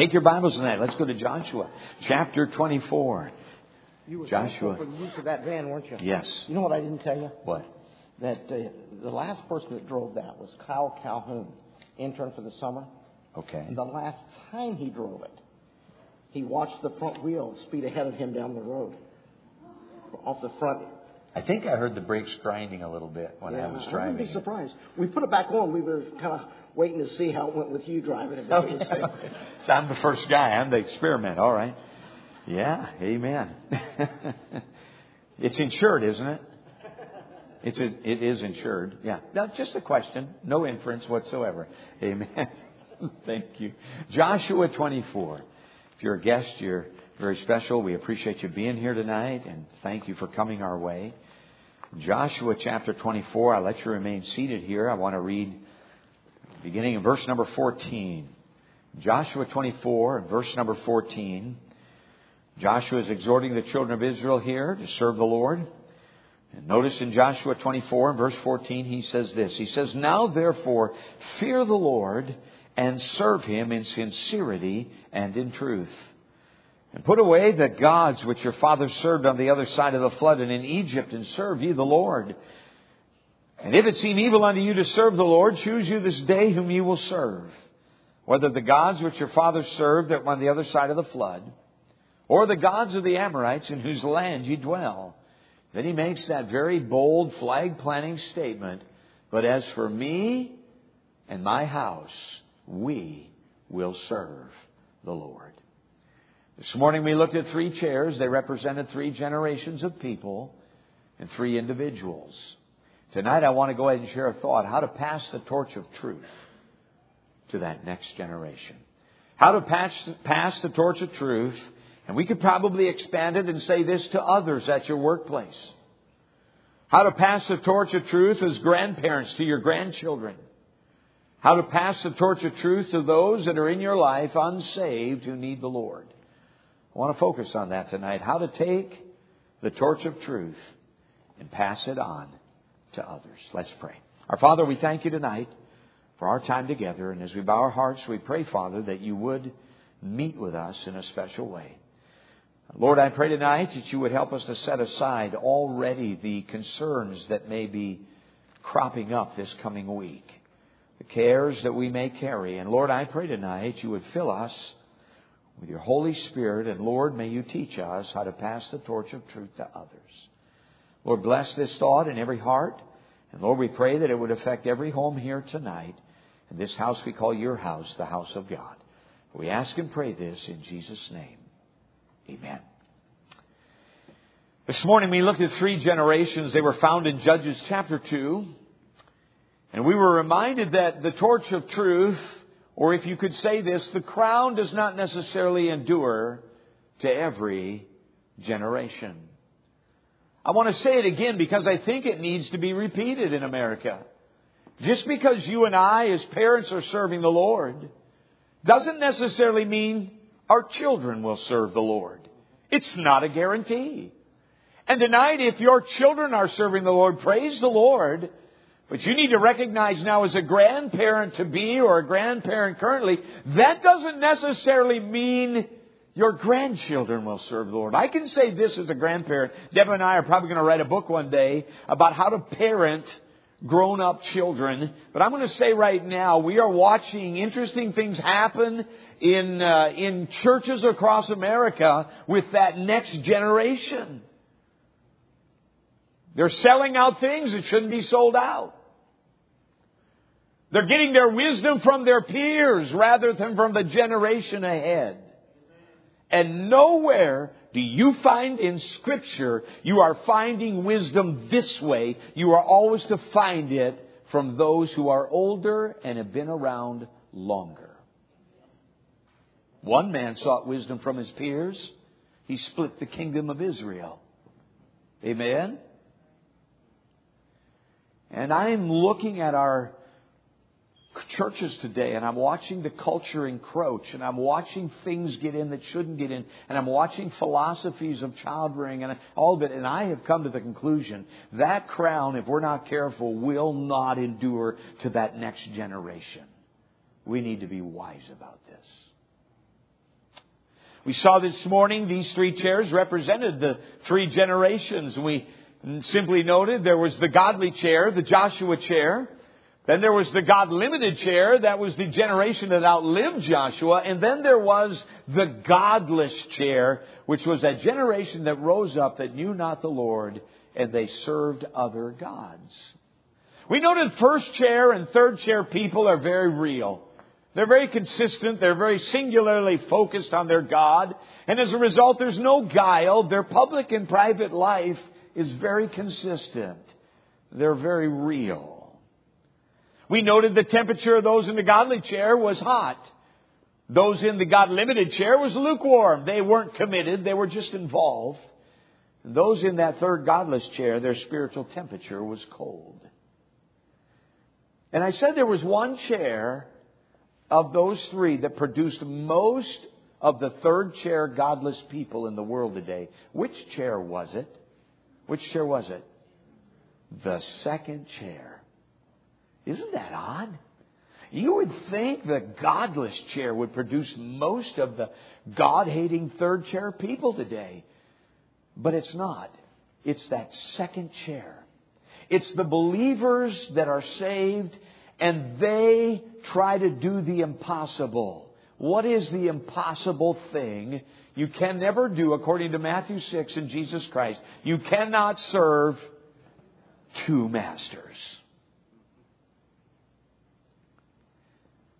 Take your Bibles tonight. Let's go to Joshua chapter 24. You were Joshua. for the use of that van, weren't you? Yes. You know what I didn't tell you? What? That uh, the last person that drove that was Kyle Calhoun, intern for the summer. Okay. And the last time he drove it, he watched the front wheel speed ahead of him down the road. Off the front. I think I heard the brakes grinding a little bit when I was driving. I wouldn't be it. surprised. We put it back on. We were kind of waiting to see how it went with you driving it. Oh, okay. so I'm the first guy. I'm the experiment. All right. Yeah. Amen. it's insured, isn't it? It's a, it is insured. Yeah. Now, just a question. No inference whatsoever. Amen. Thank you. Joshua 24. If you're a guest, you're very special. We appreciate you being here tonight and thank you for coming our way. Joshua chapter 24. I'll let you remain seated here. I want to read beginning in verse number 14. Joshua 24 and verse number 14. Joshua is exhorting the children of Israel here to serve the Lord. And notice in Joshua 24 and verse 14, he says this. He says, Now therefore fear the Lord and serve him in sincerity and in truth. And put away the gods which your fathers served on the other side of the flood and in Egypt and serve ye the Lord. And if it seem evil unto you to serve the Lord, choose you this day whom you will serve. Whether the gods which your fathers served that were on the other side of the flood, or the gods of the Amorites in whose land ye dwell. Then he makes that very bold flag planting statement, but as for me and my house, we will serve the Lord. This morning we looked at three chairs. They represented three generations of people and three individuals. Tonight I want to go ahead and share a thought how to pass the torch of truth to that next generation. How to pass, pass the torch of truth and we could probably expand it and say this to others at your workplace. How to pass the torch of truth as grandparents to your grandchildren. How to pass the torch of truth to those that are in your life unsaved who need the Lord. I want to focus on that tonight. How to take the torch of truth and pass it on to others. Let's pray. Our Father, we thank you tonight for our time together. And as we bow our hearts, we pray, Father, that you would meet with us in a special way. Lord, I pray tonight that you would help us to set aside already the concerns that may be cropping up this coming week, the cares that we may carry. And Lord, I pray tonight you would fill us with your Holy Spirit, and Lord, may you teach us how to pass the torch of truth to others. Lord, bless this thought in every heart. And Lord, we pray that it would affect every home here tonight. And this house we call your house, the house of God. We ask and pray this in Jesus' name. Amen. This morning we looked at three generations. They were found in Judges chapter 2. And we were reminded that the torch of truth, or if you could say this, the crown does not necessarily endure to every generation. I want to say it again because I think it needs to be repeated in America. Just because you and I as parents are serving the Lord doesn't necessarily mean our children will serve the Lord. It's not a guarantee. And tonight, if your children are serving the Lord, praise the Lord. But you need to recognize now as a grandparent to be or a grandparent currently, that doesn't necessarily mean your grandchildren will serve the Lord. I can say this as a grandparent. Deborah and I are probably going to write a book one day about how to parent grown up children. But I'm going to say right now, we are watching interesting things happen in, uh, in churches across America with that next generation. They're selling out things that shouldn't be sold out. They're getting their wisdom from their peers rather than from the generation ahead. And nowhere do you find in Scripture you are finding wisdom this way. You are always to find it from those who are older and have been around longer. One man sought wisdom from his peers. He split the kingdom of Israel. Amen? And I'm looking at our churches today and I'm watching the culture encroach and I'm watching things get in that shouldn't get in and I'm watching philosophies of child rearing and all of it and I have come to the conclusion that crown, if we're not careful, will not endure to that next generation. We need to be wise about this. We saw this morning these three chairs represented the three generations. We simply noted there was the godly chair, the Joshua chair. Then there was the God limited chair. That was the generation that outlived Joshua. And then there was the godless chair, which was a generation that rose up that knew not the Lord and they served other gods. We noted first chair and third chair people are very real. They're very consistent. They're very singularly focused on their God. And as a result, there's no guile. Their public and private life is very consistent. They're very real. We noted the temperature of those in the godly chair was hot. Those in the God limited chair was lukewarm. They weren't committed. They were just involved. And those in that third godless chair, their spiritual temperature was cold. And I said there was one chair of those three that produced most of the third chair godless people in the world today. Which chair was it? Which chair was it? The second chair. Isn't that odd? You would think the godless chair would produce most of the God hating third chair people today. But it's not. It's that second chair. It's the believers that are saved and they try to do the impossible. What is the impossible thing you can never do according to Matthew 6 and Jesus Christ? You cannot serve two masters.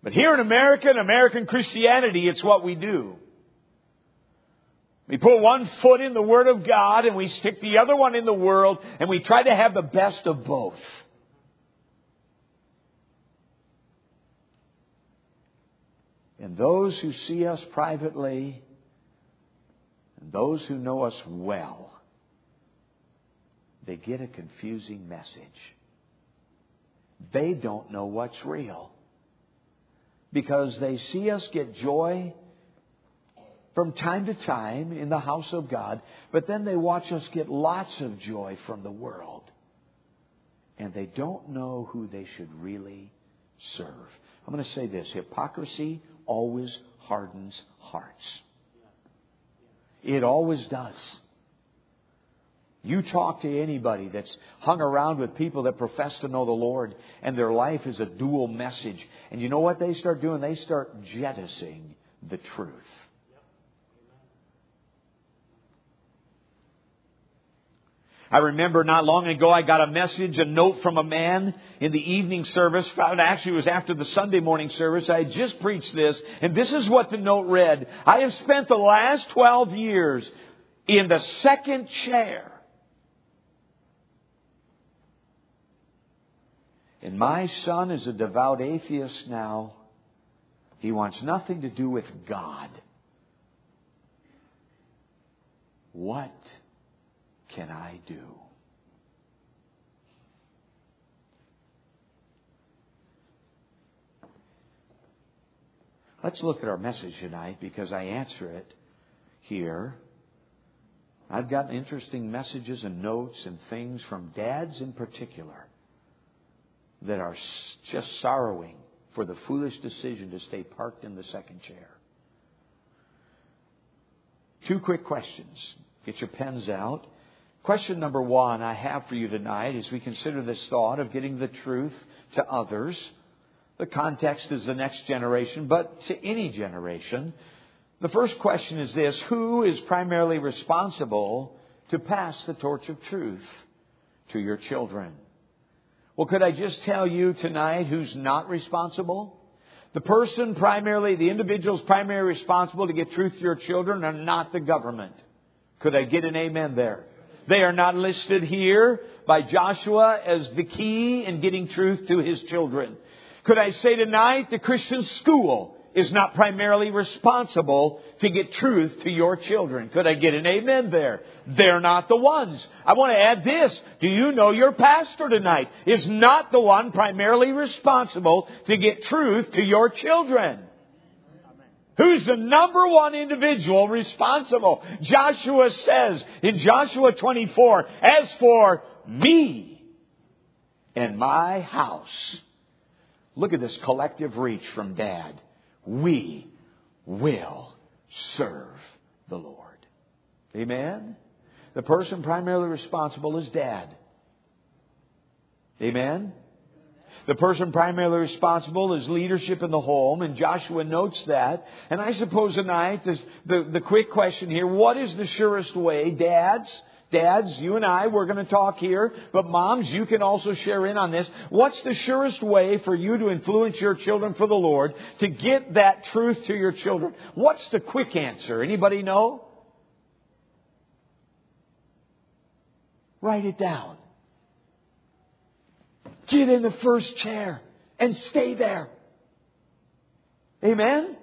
But here in America, in American Christianity, it's what we do. We put one foot in the Word of God and we stick the other one in the world and we try to have the best of both. And those who see us privately and those who know us well, they get a confusing message. They don't know what's real. Because they see us get joy from time to time in the house of God, but then they watch us get lots of joy from the world. And they don't know who they should really serve. I'm going to say this hypocrisy always hardens hearts. It always does. You talk to anybody that's hung around with people that profess to know the Lord and their life is a dual message. And you know what they start doing? They start jettisoning the truth. I remember not long ago I got a message, a note from a man in the evening service. Actually, it was after the Sunday morning service. I had just preached this, and this is what the note read. I have spent the last 12 years in the second chair. And my son is a devout atheist now. He wants nothing to do with God. What can I do? Let's look at our message tonight because I answer it here. I've gotten interesting messages and notes and things from dads in particular that are just sorrowing for the foolish decision to stay parked in the second chair. Two quick questions. Get your pens out. Question number one I have for you tonight as we consider this thought of getting the truth to others. The context is the next generation, but to any generation. The first question is this Who is primarily responsible to pass the torch of truth to your children? Well, could I just tell you tonight who's not responsible? The person primarily, the individuals primarily responsible to get truth to your children are not the government. Could I get an amen there? They are not listed here by Joshua as the key in getting truth to his children. Could I say tonight the Christian school is not primarily responsible to get truth to your children. Could I get an amen there? They're not the ones. I want to add this. Do you know your pastor tonight is not the one primarily responsible to get truth to your children? Who's the number one individual responsible? Joshua says in Joshua 24, as for me and my house, look at this collective reach from dad. We will serve the Lord. Amen? The person primarily responsible is dad. Amen? The person primarily responsible is leadership in the home, and Joshua notes that. And I suppose tonight, the, the quick question here, what is the surest way, dads? Dads, you and I, we're going to talk here, but moms, you can also share in on this. What's the surest way for you to influence your children for the Lord, to get that truth to your children? What's the quick answer? Anybody know? Write it down. Get in the first chair and stay there. Amen?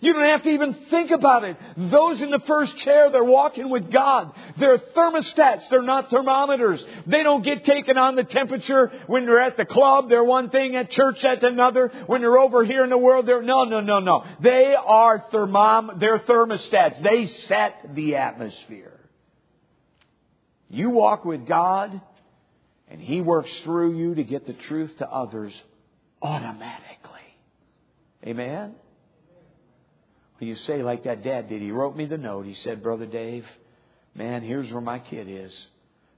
You don't have to even think about it. Those in the first chair, they're walking with God. They're thermostats. They're not thermometers. They don't get taken on the temperature when they're at the club. They're one thing at church, at another. When they're over here in the world, they're, no, no, no, no. They are thermom, they're thermostats. They set the atmosphere. You walk with God, and He works through you to get the truth to others automatically. Amen? You say like that dad did. He wrote me the note. He said, Brother Dave, man, here's where my kid is.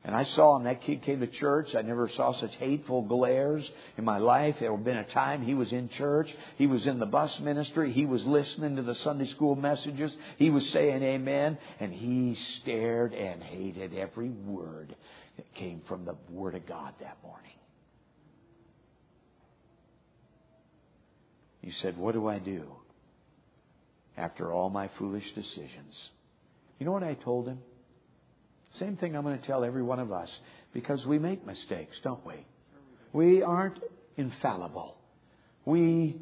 And I saw him. That kid came to church. I never saw such hateful glares in my life. There had been a time he was in church. He was in the bus ministry. He was listening to the Sunday school messages. He was saying amen. And he stared and hated every word that came from the Word of God that morning. You said, What do I do after all my foolish decisions? You know what I told him? Same thing I'm going to tell every one of us because we make mistakes, don't we? We aren't infallible. We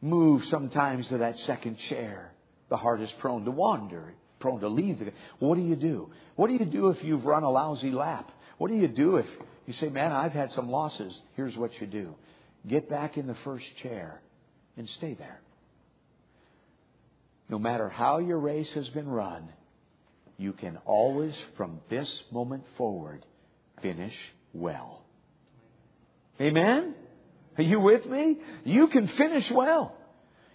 move sometimes to that second chair. The heart is prone to wander, prone to leave. The, What do you do? What do you do if you've run a lousy lap? What do you do if you say, Man, I've had some losses? Here's what you do get back in the first chair and stay there. No matter how your race has been run, you can always, from this moment forward, finish well. Amen? Are you with me? You can finish well.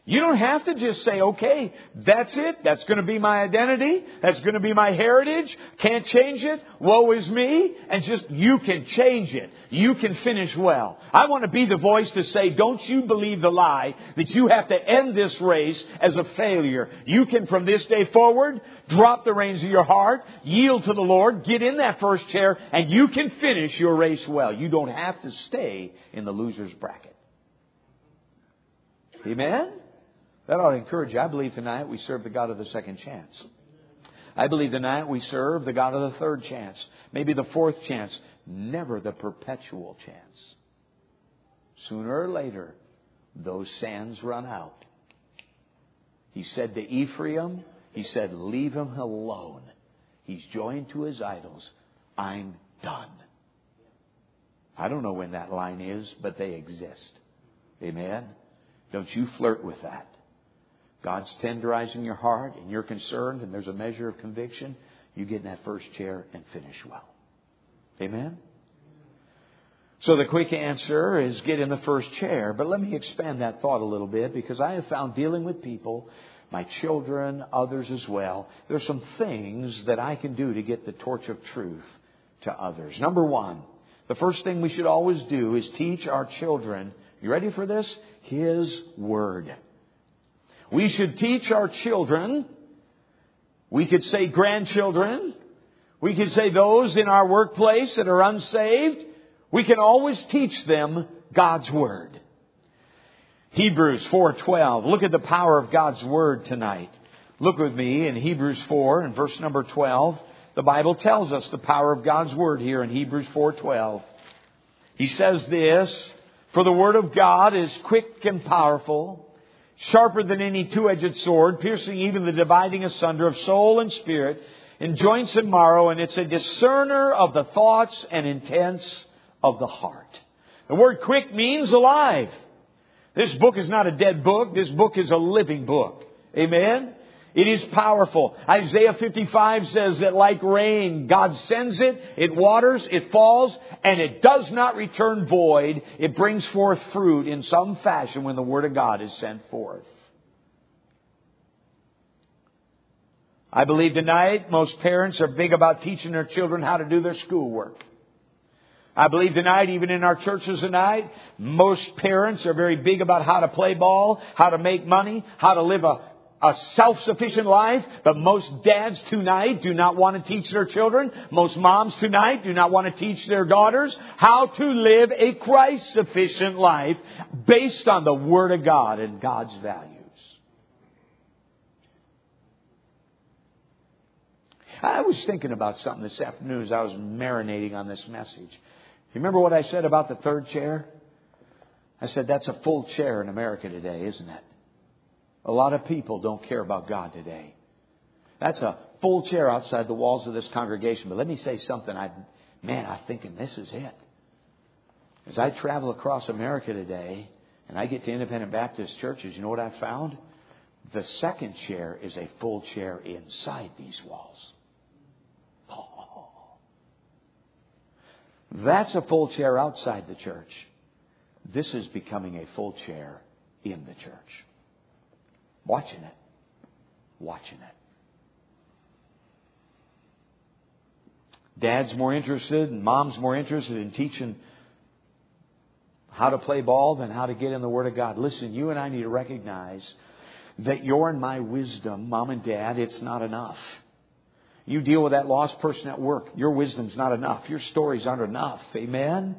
You don't have to just say, okay, that's it. That's going to be my identity. That's going to be my heritage. Can't change it. Woe is me. And just, you can change it. You can finish well. I want to be the voice to say, don't you believe the lie that you have to end this race as a failure. You can, from this day forward, drop the reins of your heart, yield to the Lord, get in that first chair, and you can finish your race well. You don't have to stay in the loser's bracket. Amen? That ought to encourage you. I believe tonight we serve the God of the second chance. I believe tonight we serve the God of the third chance, maybe the fourth chance, never the perpetual chance. Sooner or later, those sands run out. He said to Ephraim, he said, leave him alone. He's joined to his idols. I'm done. I don't know when that line is, but they exist. Amen? Don't you flirt with that. God's tenderizing your heart and you're concerned and there's a measure of conviction, you get in that first chair and finish well. Amen? So the quick answer is get in the first chair. But let me expand that thought a little bit because I have found dealing with people, my children, others as well, there's some things that I can do to get the torch of truth to others. Number one, the first thing we should always do is teach our children, you ready for this? His Word. We should teach our children, we could say grandchildren, we could say those in our workplace that are unsaved, we can always teach them God's Word. Hebrews 4:12. Look at the power of God's word tonight. Look with me in Hebrews 4 and verse number 12. The Bible tells us the power of God's word here in Hebrews 4:12. He says this, "For the word of God is quick and powerful, sharper than any two-edged sword, piercing even the dividing asunder of soul and spirit, in joints and marrow, and it's a discerner of the thoughts and intents of the heart. The word quick means alive. This book is not a dead book. This book is a living book. Amen? It is powerful. Isaiah 55 says that like rain, God sends it, it waters, it falls, and it does not return void. It brings forth fruit in some fashion when the Word of God is sent forth. I believe tonight most parents are big about teaching their children how to do their schoolwork. I believe tonight, even in our churches tonight, most parents are very big about how to play ball, how to make money, how to live a, a self-sufficient life, but most dads tonight do not want to teach their children. Most moms tonight do not want to teach their daughters how to live a Christ-sufficient life based on the Word of God and God's values. I was thinking about something this afternoon as I was marinating on this message. You remember what I said about the third chair? I said that's a full chair in America today, isn't it? A lot of people don't care about God today. That's a full chair outside the walls of this congregation. But let me say something. I, man, I'm thinking this is it. As I travel across America today and I get to independent Baptist churches, you know what I found? The second chair is a full chair inside these walls. That's a full chair outside the church. This is becoming a full chair in the church. Watching it. Watching it. Dad's more interested and mom's more interested in teaching how to play ball than how to get in the Word of God. Listen, you and I need to recognize that your and my wisdom, mom and dad, it's not enough. You deal with that lost person at work. Your wisdom's not enough. Your stories aren't enough. Amen?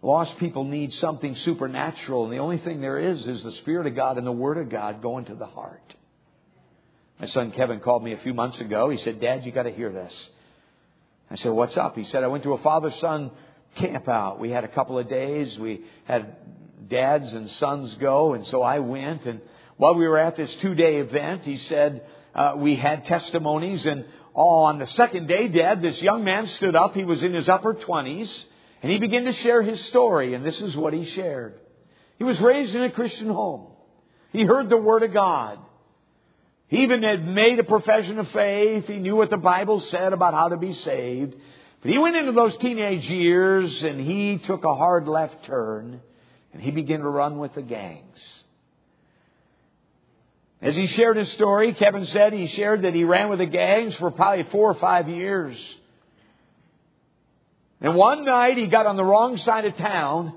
Lost people need something supernatural, and the only thing there is is the Spirit of God and the Word of God going to the heart. My son Kevin called me a few months ago. He said, Dad, you got to hear this. I said, What's up? He said, I went to a father son camp out. We had a couple of days. We had dads and sons go, and so I went. And while we were at this two day event, he said, uh, we had testimonies, and Oh, on the second day, Dad, this young man stood up. He was in his upper 20s, and he began to share his story, and this is what he shared. He was raised in a Christian home. He heard the Word of God. He even had made a profession of faith. He knew what the Bible said about how to be saved. But he went into those teenage years and he took a hard left turn and he began to run with the gangs. As he shared his story, Kevin said he shared that he ran with the gangs for probably four or five years. And one night he got on the wrong side of town,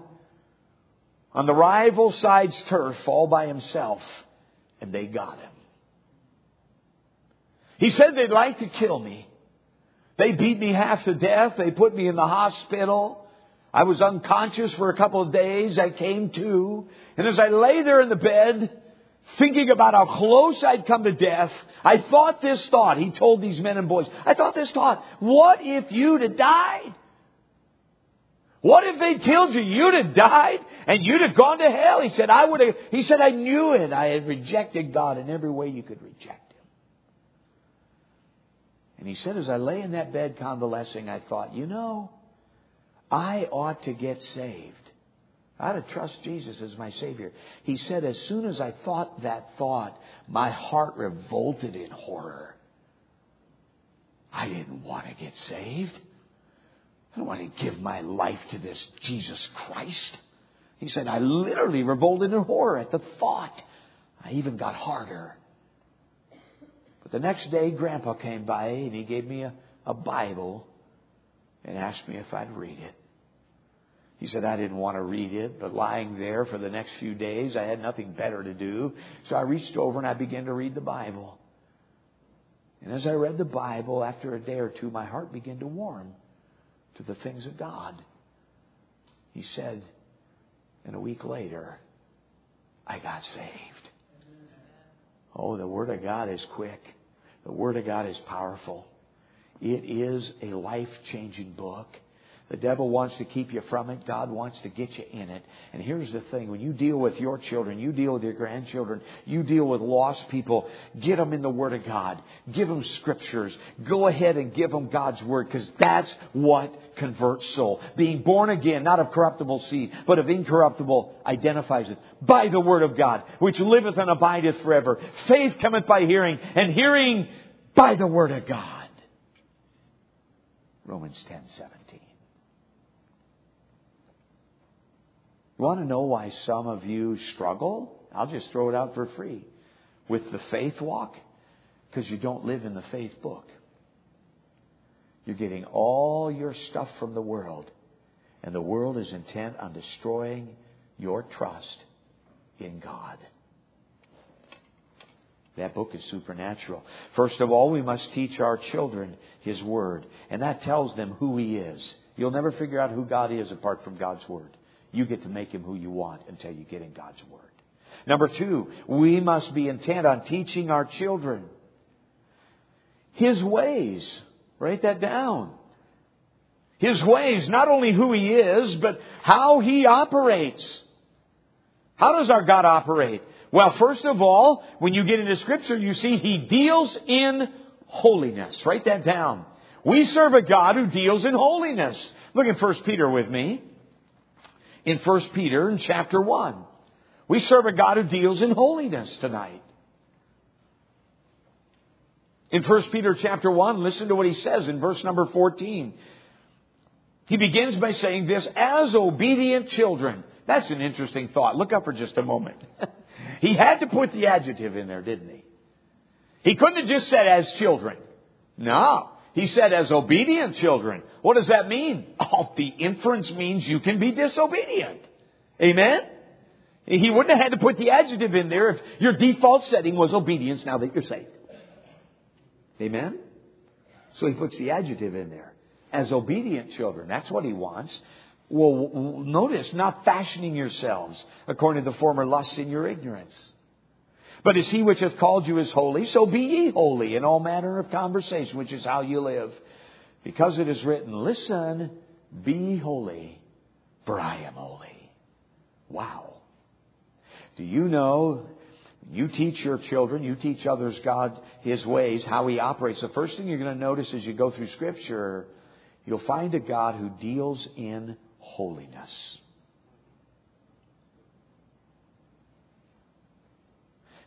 on the rival side's turf, all by himself, and they got him. He said they'd like to kill me. They beat me half to death. They put me in the hospital. I was unconscious for a couple of days. I came to. And as I lay there in the bed, thinking about how close I'd come to death, I thought this thought. He told these men and boys, I thought this thought, what if you'd have died? What if they killed you? You'd have died and you'd have gone to hell. He said, I would have, he said, I knew it. I had rejected God in every way you could reject Him. And he said, as I lay in that bed convalescing, I thought, you know, I ought to get saved. I ought to trust Jesus as my Savior. He said, as soon as I thought that thought, my heart revolted in horror. I didn't want to get saved. I don't want to give my life to this Jesus Christ. He said, I literally revolted in horror at the thought. I even got harder. But the next day, Grandpa came by and he gave me a, a Bible and asked me if I'd read it. He said, I didn't want to read it, but lying there for the next few days, I had nothing better to do. So I reached over and I began to read the Bible. And as I read the Bible, after a day or two, my heart began to warm to the things of God. He said, and a week later, I got saved. Oh, the Word of God is quick. The Word of God is powerful. It is a life changing book. The devil wants to keep you from it. God wants to get you in it. And here's the thing. When you deal with your children, you deal with your grandchildren, you deal with lost people, get them in the Word of God. Give them scriptures. Go ahead and give them God's Word because that's what converts soul. Being born again, not of corruptible seed, but of incorruptible, identifies it by the Word of God, which liveth and abideth forever. Faith cometh by hearing, and hearing by the Word of God. Romans 10, 17. Want to know why some of you struggle? I'll just throw it out for free. With the faith walk? Because you don't live in the faith book. You're getting all your stuff from the world. And the world is intent on destroying your trust in God. That book is supernatural. First of all, we must teach our children His Word. And that tells them who He is. You'll never figure out who God is apart from God's Word. You get to make Him who you want until you get in God's Word. Number two, we must be intent on teaching our children His ways. Write that down. His ways, not only who He is, but how He operates. How does our God operate? Well, first of all, when you get into Scripture, you see He deals in holiness. Write that down. We serve a God who deals in holiness. Look at 1 Peter with me. In 1 Peter in chapter 1. We serve a God who deals in holiness tonight. In 1 Peter chapter 1, listen to what he says in verse number 14. He begins by saying this, as obedient children. That's an interesting thought. Look up for just a moment. he had to put the adjective in there, didn't he? He couldn't have just said as children. No. He said as obedient children. What does that mean? Oh, the inference means you can be disobedient. Amen? He wouldn't have had to put the adjective in there if your default setting was obedience now that you're saved. Amen? So he puts the adjective in there. As obedient children. That's what he wants. Well, notice, not fashioning yourselves according to the former lusts in your ignorance. But as he which hath called you is holy, so be ye holy in all manner of conversation, which is how you live. Because it is written, listen, be holy, for I am holy. Wow. Do you know you teach your children, you teach others God, His ways, how He operates. The first thing you're going to notice as you go through Scripture, you'll find a God who deals in holiness.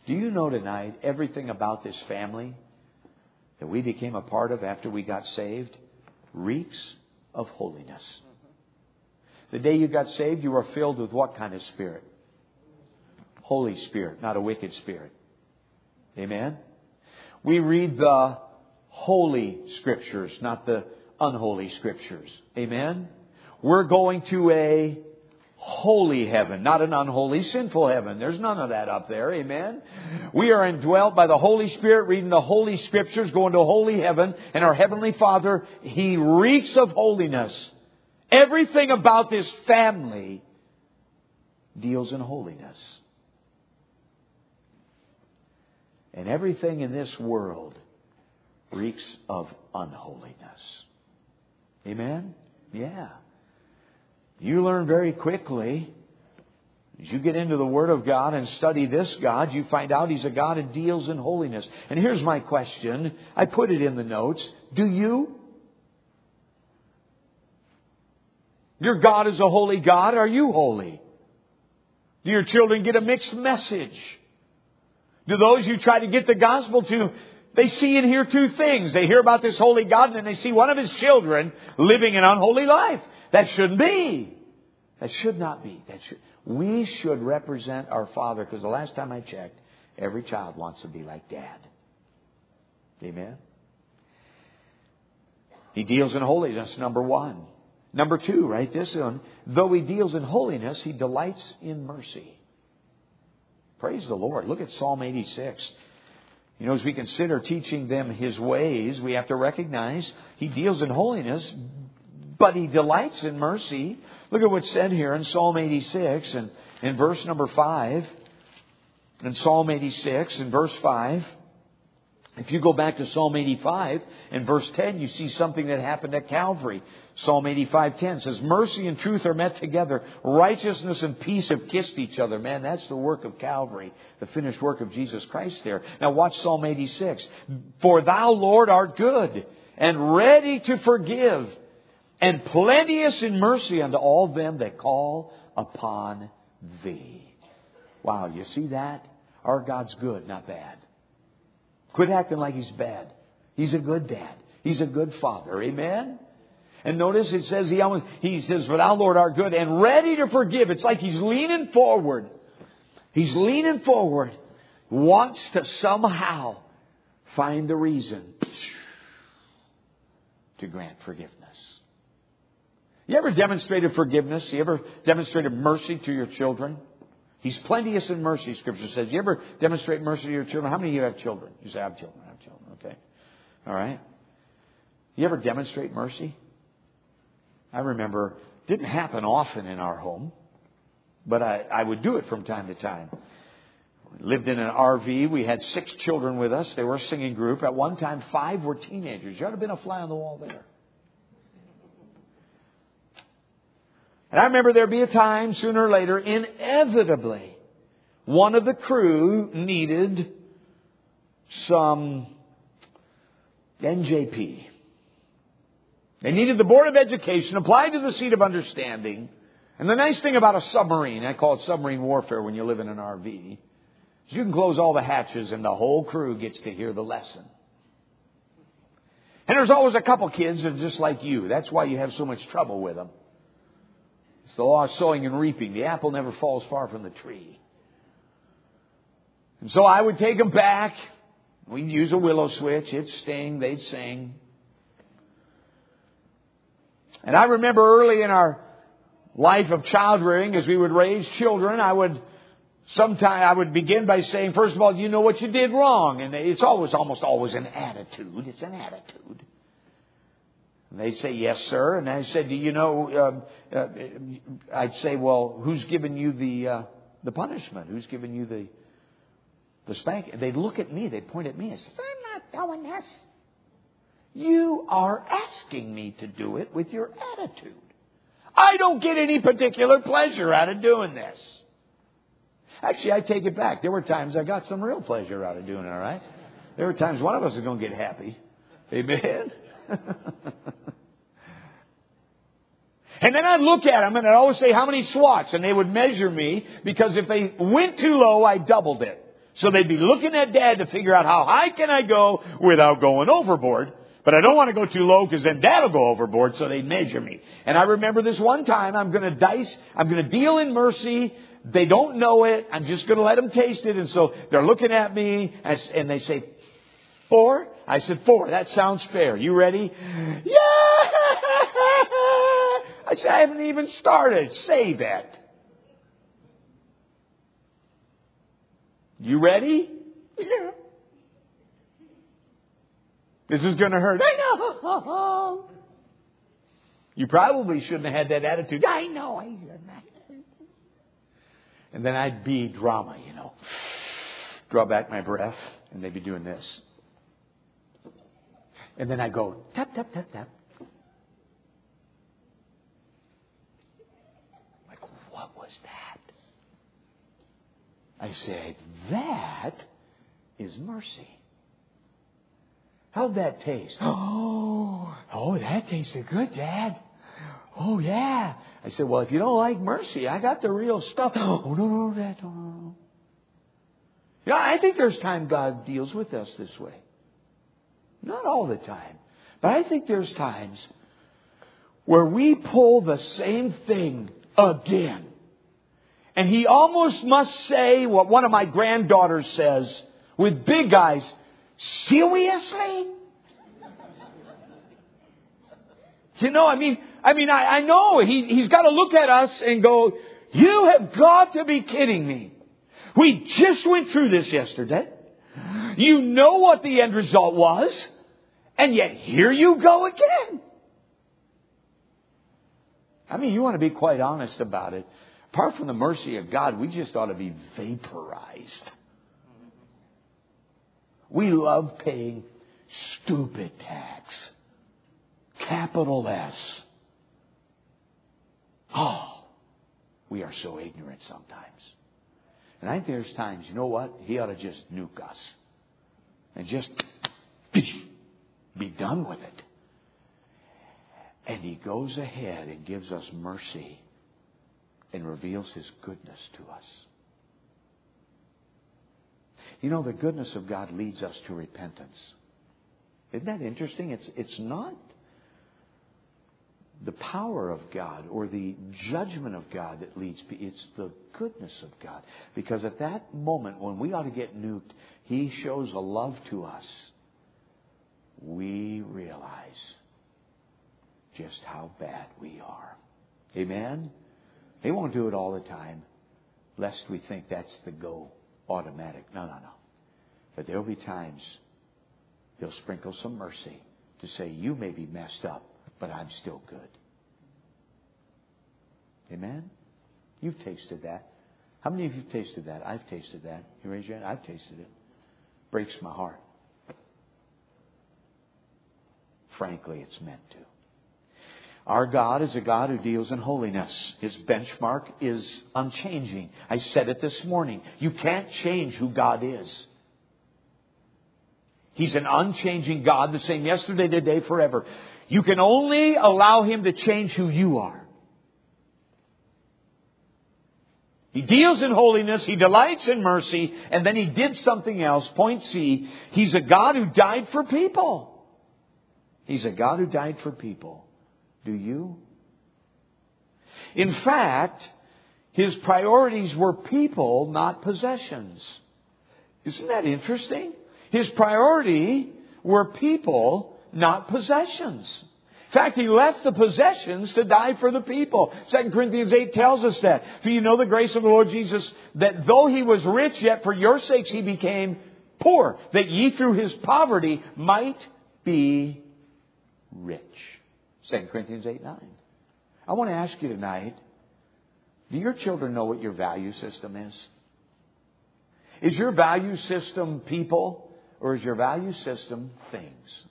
Do you know tonight everything about this family that we became a part of after we got saved reeks of holiness? The day you got saved, you were filled with what kind of spirit? Holy Spirit, not a wicked spirit. Amen? We read the holy scriptures, not the unholy scriptures. Amen? We're going to a holy heaven, not an unholy, sinful heaven. There's none of that up there. Amen? We are indwelt by the Holy Spirit, reading the holy scriptures, going to holy heaven, and our Heavenly Father, He reeks of holiness. Everything about this family deals in holiness. And everything in this world reeks of unholiness. Amen? Yeah. You learn very quickly as you get into the Word of God and study this God, you find out He's a God who deals in holiness. And here's my question. I put it in the notes. Do you? Your God is a holy God. Are you holy? Do your children get a mixed message? Do those you try to get the gospel to, they see and hear two things. They hear about this holy God and then they see one of his children living an unholy life. That shouldn't be. That should not be. That should, we should represent our Father because the last time I checked, every child wants to be like Dad. Amen? He deals in holiness, number one. Number two, write this on. Though he deals in holiness, he delights in mercy. Praise the Lord. Look at Psalm 86. You know, as we consider teaching them his ways, we have to recognize he deals in holiness, but he delights in mercy. Look at what's said here in Psalm 86 and in verse number 5. In Psalm 86 in verse 5. If you go back to Psalm 85 and verse 10, you see something that happened at Calvary. Psalm 85:10 says, "Mercy and truth are met together; righteousness and peace have kissed each other." Man, that's the work of Calvary, the finished work of Jesus Christ there. Now watch Psalm 86. "For thou, Lord, art good and ready to forgive, and plenteous in mercy unto all them that call upon thee." Wow, you see that? Our God's good, not bad. Quit acting like he's bad. He's a good dad. He's a good father. Amen? And notice it says he, he says, For thou, Lord, art good and ready to forgive. It's like he's leaning forward. He's leaning forward, wants to somehow find the reason to grant forgiveness. You ever demonstrated forgiveness? You ever demonstrated mercy to your children? He's plenteous in mercy, Scripture says. You ever demonstrate mercy to your children? How many of you have children? You say, I have children, I have children. Okay. All right. You ever demonstrate mercy? I remember, didn't happen often in our home, but I, I would do it from time to time. Lived in an RV. We had six children with us. They were a singing group. At one time, five were teenagers. You ought to have been a fly on the wall there. And I remember there'd be a time, sooner or later, inevitably, one of the crew needed some NJP. They needed the Board of Education applied to the seat of understanding. And the nice thing about a submarine, I call it submarine warfare when you live in an RV, is you can close all the hatches and the whole crew gets to hear the lesson. And there's always a couple kids that are just like you. That's why you have so much trouble with them. It's the law of sowing and reaping. The apple never falls far from the tree. And so I would take them back. We'd use a willow switch. It'd sting. They'd sing. And I remember early in our life of child rearing, as we would raise children, I would sometimes I would begin by saying, first of all, you know what you did wrong, and it's always almost always an attitude. It's an attitude. And they'd say, yes, sir. And I said, do you know? Uh, uh, I'd say, well, who's given you the uh, the punishment? Who's given you the the spank? They'd look at me. They'd point at me. I said, I'm not doing this. You are asking me to do it with your attitude. I don't get any particular pleasure out of doing this. Actually, I take it back. There were times I got some real pleasure out of doing it, all right? There were times one of us is going to get happy. Amen? and then I'd look at them and I'd always say, how many swats? And they would measure me because if they went too low, I doubled it. So they'd be looking at dad to figure out how high can I go without going overboard. But I don't want to go too low because then dad'll go overboard, so they'd measure me. And I remember this one time, I'm going to dice, I'm going to deal in mercy. They don't know it. I'm just going to let them taste it. And so they're looking at me and they say, four? I said, four. That sounds fair. You ready? Yeah! I said, I haven't even started. Say that. You ready? Yeah. This is going to hurt. I know. You probably shouldn't have had that attitude. I know I. And then I'd be drama, you know. Draw back my breath, and they'd be doing this. And then I go tap tap tap tap. Like, what was that? I said, that is mercy. How'd that taste? Oh, oh, that tasted good, Dad. Oh, yeah. I said, well, if you don't like mercy, I got the real stuff. Oh, no, no, Dad, no, no, no. Yeah, I think there's time God deals with us this way. Not all the time. But I think there's times where we pull the same thing again. And he almost must say what one of my granddaughters says with big eyes Seriously? You know, I mean, I mean, I, I know he, he's got to look at us and go, you have got to be kidding me. We just went through this yesterday. You know what the end result was, and yet here you go again. I mean, you want to be quite honest about it. Apart from the mercy of God, we just ought to be vaporized. We love paying stupid tax. Capital S. Oh, we are so ignorant sometimes. And I think there's times, you know what? He ought to just nuke us and just be done with it. And he goes ahead and gives us mercy and reveals his goodness to us. You know, the goodness of God leads us to repentance. Isn't that interesting? It's, it's not the power of God or the judgment of God that leads it's the goodness of God. Because at that moment when we ought to get nuked, He shows a love to us just how bad we are. Amen? He won't do it all the time, lest we think that's the go automatic. No, no, no. But there'll be times He'll sprinkle some mercy to say, You may be messed up, but I'm still good. Amen? You've tasted that. How many of you tasted that? I've tasted that. You raise your hand. I've tasted it. Breaks my heart. Frankly, it's meant to. Our God is a God who deals in holiness. His benchmark is unchanging. I said it this morning. You can't change who God is. He's an unchanging God, the same yesterday, today, forever. You can only allow Him to change who you are. He deals in holiness, He delights in mercy, and then He did something else. Point C, He's a God who died for people. He's a God who died for people. Do you? In fact, His priorities were people, not possessions. Isn't that interesting? His priority were people, not possessions In fact, he left the possessions to die for the people. 2 Corinthians 8 tells us that. For you know the grace of the Lord Jesus, that though he was rich, yet for your sakes he became poor, that ye through his poverty might be rich. 2 Corinthians 8 9. I want to ask you tonight, do your children know what your value system is? Is your value system people or is your value system things?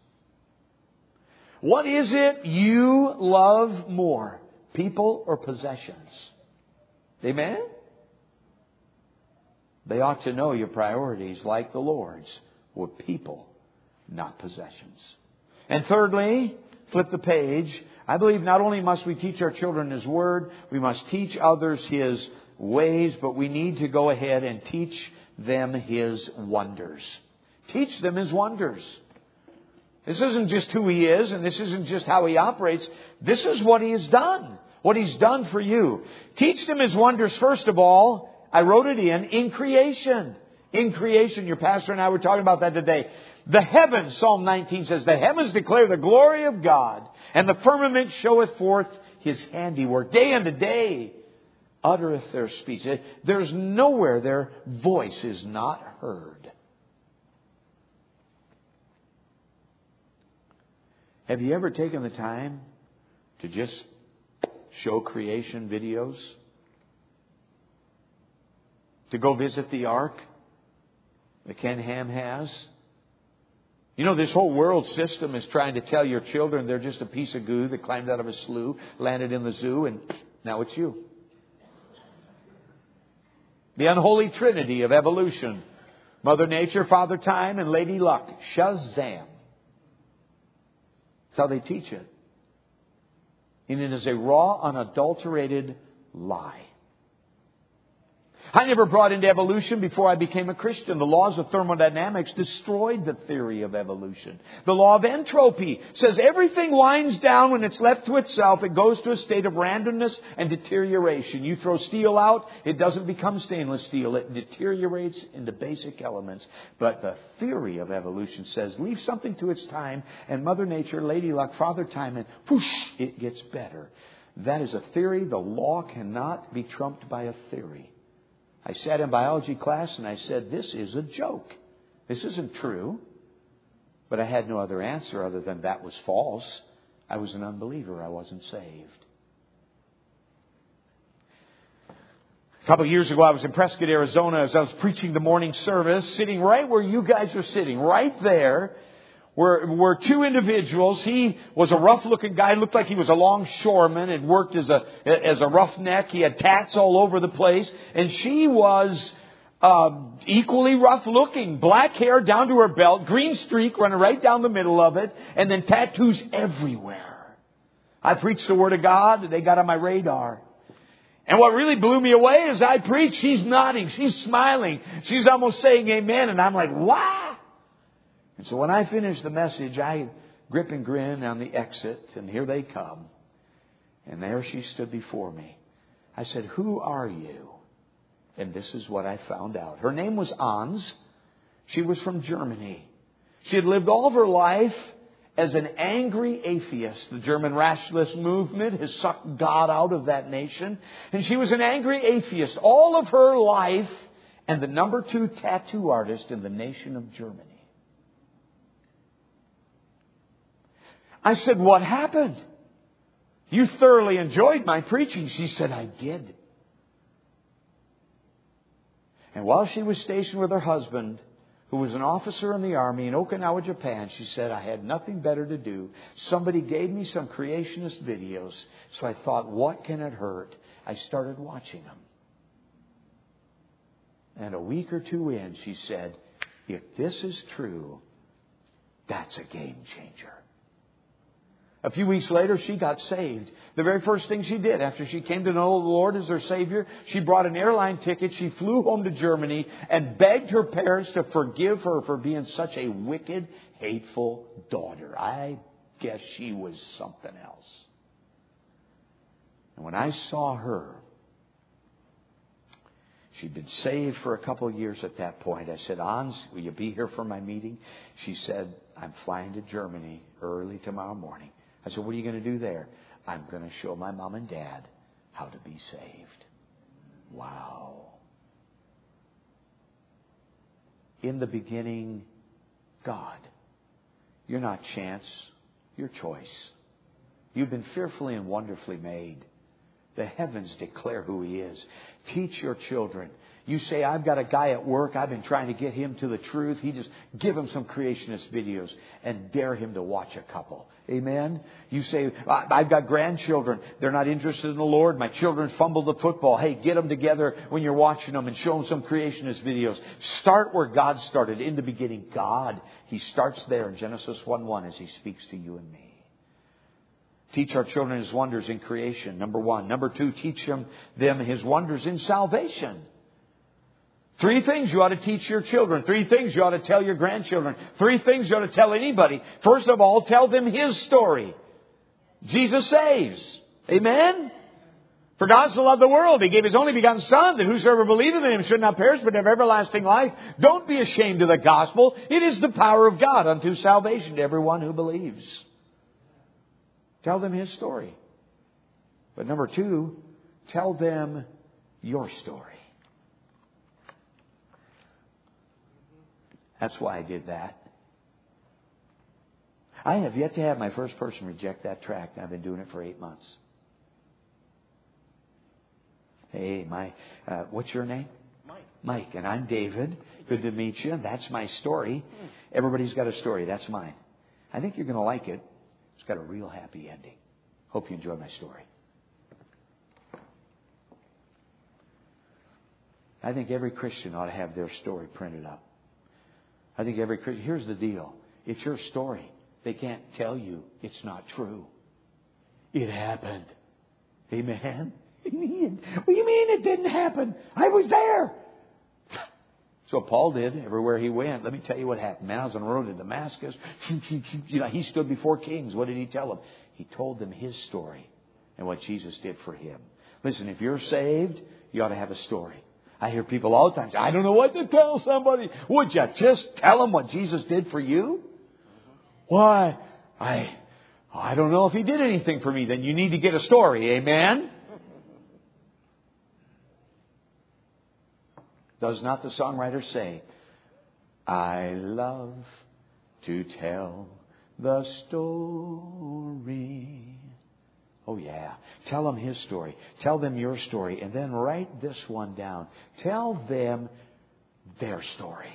What is it you love more, people or possessions? Amen? They ought to know your priorities, like the Lord's, were people, not possessions. And thirdly, flip the page. I believe not only must we teach our children His Word, we must teach others His ways, but we need to go ahead and teach them His wonders. Teach them His wonders. This isn't just who He is and this isn't just how He operates. This is what He has done. What He's done for you. Teach them His wonders first of all. I wrote it in, in creation. In creation. Your pastor and I were talking about that today. The heavens, Psalm 19 says, the heavens declare the glory of God, and the firmament showeth forth his handiwork. Day unto day uttereth their speech. There's nowhere their voice is not heard. Have you ever taken the time to just show creation videos? To go visit the ark that Ken Ham has? You know, this whole world system is trying to tell your children they're just a piece of goo that climbed out of a slough, landed in the zoo, and now it's you. The unholy trinity of evolution Mother Nature, Father Time, and Lady Luck. Shazam. That's how they teach it. And it is a raw, unadulterated lie. I never brought into evolution before I became a Christian. The laws of thermodynamics destroyed the theory of evolution. The law of entropy says everything winds down when it's left to itself. It goes to a state of randomness and deterioration. You throw steel out, it doesn't become stainless steel. It deteriorates into basic elements. But the theory of evolution says leave something to its time and Mother Nature, Lady Luck, Father Time, and whoosh, it gets better. That is a theory. The law cannot be trumped by a theory. I sat in biology class and I said, This is a joke. This isn't true. But I had no other answer other than that was false. I was an unbeliever. I wasn't saved. A couple of years ago, I was in Prescott, Arizona, as I was preaching the morning service, sitting right where you guys are sitting, right there were, two individuals. He was a rough looking guy, looked like he was a longshoreman, had worked as a, as a roughneck. He had tats all over the place. And she was, uh, equally rough looking. Black hair down to her belt, green streak running right down the middle of it, and then tattoos everywhere. I preached the Word of God, they got on my radar. And what really blew me away is I preach, she's nodding, she's smiling, she's almost saying amen, and I'm like, wow! And so when I finished the message, I grip and grin on the exit, and here they come. And there she stood before me. I said, Who are you? And this is what I found out. Her name was Ans. She was from Germany. She had lived all of her life as an angry atheist. The German rationalist movement has sucked God out of that nation. And she was an angry atheist all of her life and the number two tattoo artist in the nation of Germany. I said, What happened? You thoroughly enjoyed my preaching. She said, I did. And while she was stationed with her husband, who was an officer in the army in Okinawa, Japan, she said, I had nothing better to do. Somebody gave me some creationist videos, so I thought, what can it hurt? I started watching them. And a week or two in, she said, if this is true, that's a game changer. A few weeks later, she got saved. The very first thing she did after she came to know the Lord as her Savior, she brought an airline ticket. She flew home to Germany and begged her parents to forgive her for being such a wicked, hateful daughter. I guess she was something else. And when I saw her, she'd been saved for a couple of years at that point. I said, Ans, will you be here for my meeting? She said, I'm flying to Germany early tomorrow morning. I said, What are you going to do there? I'm going to show my mom and dad how to be saved. Wow. In the beginning, God. You're not chance, you're choice. You've been fearfully and wonderfully made. The heavens declare who He is. Teach your children you say, I've got a guy at work, I've been trying to get him to the truth. He just give him some creationist videos and dare him to watch a couple. Amen? You say, I've got grandchildren. They're not interested in the Lord. My children fumble the football. Hey, get them together when you're watching them and show them some creationist videos. Start where God started. In the beginning, God. He starts there in Genesis 1-1 as He speaks to you and me. Teach our children His wonders in creation, number one. Number two, teach them, them His wonders in salvation. Three things you ought to teach your children. Three things you ought to tell your grandchildren. Three things you ought to tell anybody. First of all, tell them His story. Jesus saves. Amen? For God so loved the world, He gave His only begotten Son, that whosoever believeth in Him should not perish, but have everlasting life. Don't be ashamed of the gospel. It is the power of God unto salvation to everyone who believes. Tell them His story. But number two, tell them your story. That's why I did that. I have yet to have my first person reject that tract, and I've been doing it for eight months. Hey, my, uh, what's your name? Mike. Mike, and I'm David. Good to meet you. That's my story. Everybody's got a story. That's mine. I think you're going to like it. It's got a real happy ending. Hope you enjoy my story. I think every Christian ought to have their story printed up. I think every Christian, here's the deal. It's your story. They can't tell you it's not true. It happened. Amen? Amen. What do you mean it didn't happen? I was there. So Paul did everywhere he went. Let me tell you what happened. Man, I was on the road to Damascus. You know, he stood before kings. What did he tell them? He told them his story and what Jesus did for him. Listen, if you're saved, you ought to have a story. I hear people all the time say, I don't know what to tell somebody. Would you just tell them what Jesus did for you? Why? I, I don't know if he did anything for me. Then you need to get a story. Amen? Does not the songwriter say, I love to tell the story Oh, yeah. Tell them his story. Tell them your story. And then write this one down. Tell them their story.